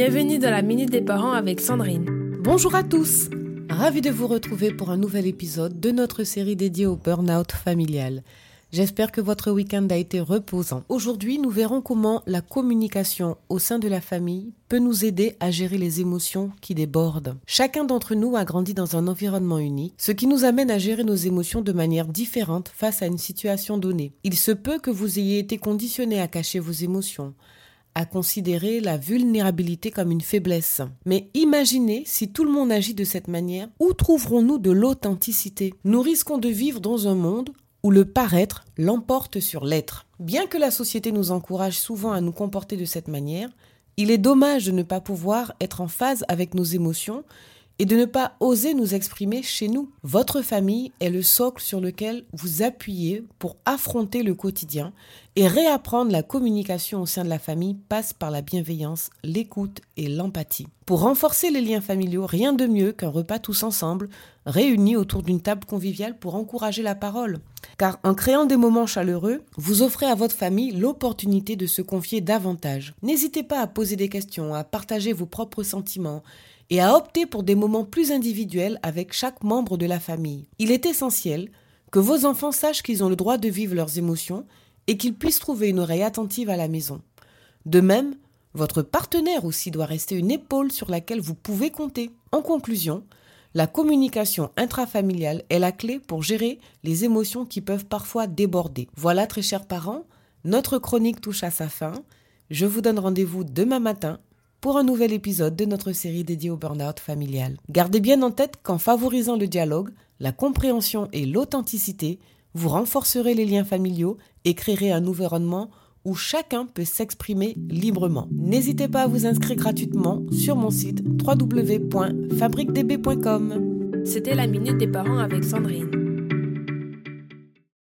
Bienvenue dans la Minute des Parents avec Sandrine. Bonjour à tous Ravi de vous retrouver pour un nouvel épisode de notre série dédiée au burn-out familial. J'espère que votre week-end a été reposant. Aujourd'hui, nous verrons comment la communication au sein de la famille peut nous aider à gérer les émotions qui débordent. Chacun d'entre nous a grandi dans un environnement unique, ce qui nous amène à gérer nos émotions de manière différente face à une situation donnée. Il se peut que vous ayez été conditionné à cacher vos émotions, à considérer la vulnérabilité comme une faiblesse. Mais imaginez si tout le monde agit de cette manière, où trouverons-nous de l'authenticité? Nous risquons de vivre dans un monde où le paraître l'emporte sur l'être. Bien que la société nous encourage souvent à nous comporter de cette manière, il est dommage de ne pas pouvoir être en phase avec nos émotions et de ne pas oser nous exprimer chez nous. Votre famille est le socle sur lequel vous appuyez pour affronter le quotidien et réapprendre la communication au sein de la famille passe par la bienveillance, l'écoute et l'empathie. Pour renforcer les liens familiaux, rien de mieux qu'un repas tous ensemble, réunis autour d'une table conviviale pour encourager la parole. Car en créant des moments chaleureux, vous offrez à votre famille l'opportunité de se confier davantage. N'hésitez pas à poser des questions, à partager vos propres sentiments et à opter pour des moments plus individuels avec chaque membre de la famille. Il est essentiel que vos enfants sachent qu'ils ont le droit de vivre leurs émotions et qu'ils puissent trouver une oreille attentive à la maison. De même, votre partenaire aussi doit rester une épaule sur laquelle vous pouvez compter. En conclusion, la communication intrafamiliale est la clé pour gérer les émotions qui peuvent parfois déborder. Voilà, très chers parents, notre chronique touche à sa fin. Je vous donne rendez-vous demain matin pour un nouvel épisode de notre série dédiée au burn-out familial. Gardez bien en tête qu'en favorisant le dialogue, la compréhension et l'authenticité, vous renforcerez les liens familiaux et créerez un environnement où chacun peut s'exprimer librement. N'hésitez pas à vous inscrire gratuitement sur mon site www.fabriquedb.com. C'était la Minute des Parents avec Sandrine.